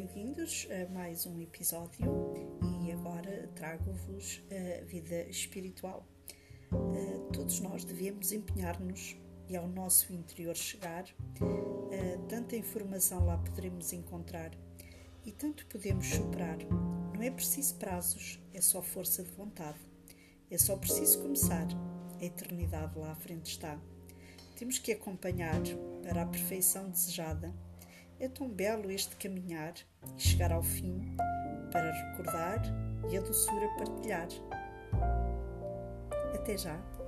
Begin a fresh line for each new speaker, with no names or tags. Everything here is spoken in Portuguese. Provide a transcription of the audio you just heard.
bem-vindos a mais um episódio e agora trago-vos a vida espiritual. Todos nós devemos empenhar-nos e ao nosso interior chegar, tanta informação lá poderemos encontrar e tanto podemos superar. Não é preciso prazos, é só força de vontade. É só preciso começar. A eternidade lá à frente está. Temos que acompanhar para a perfeição desejada é tão belo este caminhar e chegar ao fim para recordar e a doçura partilhar. Até já!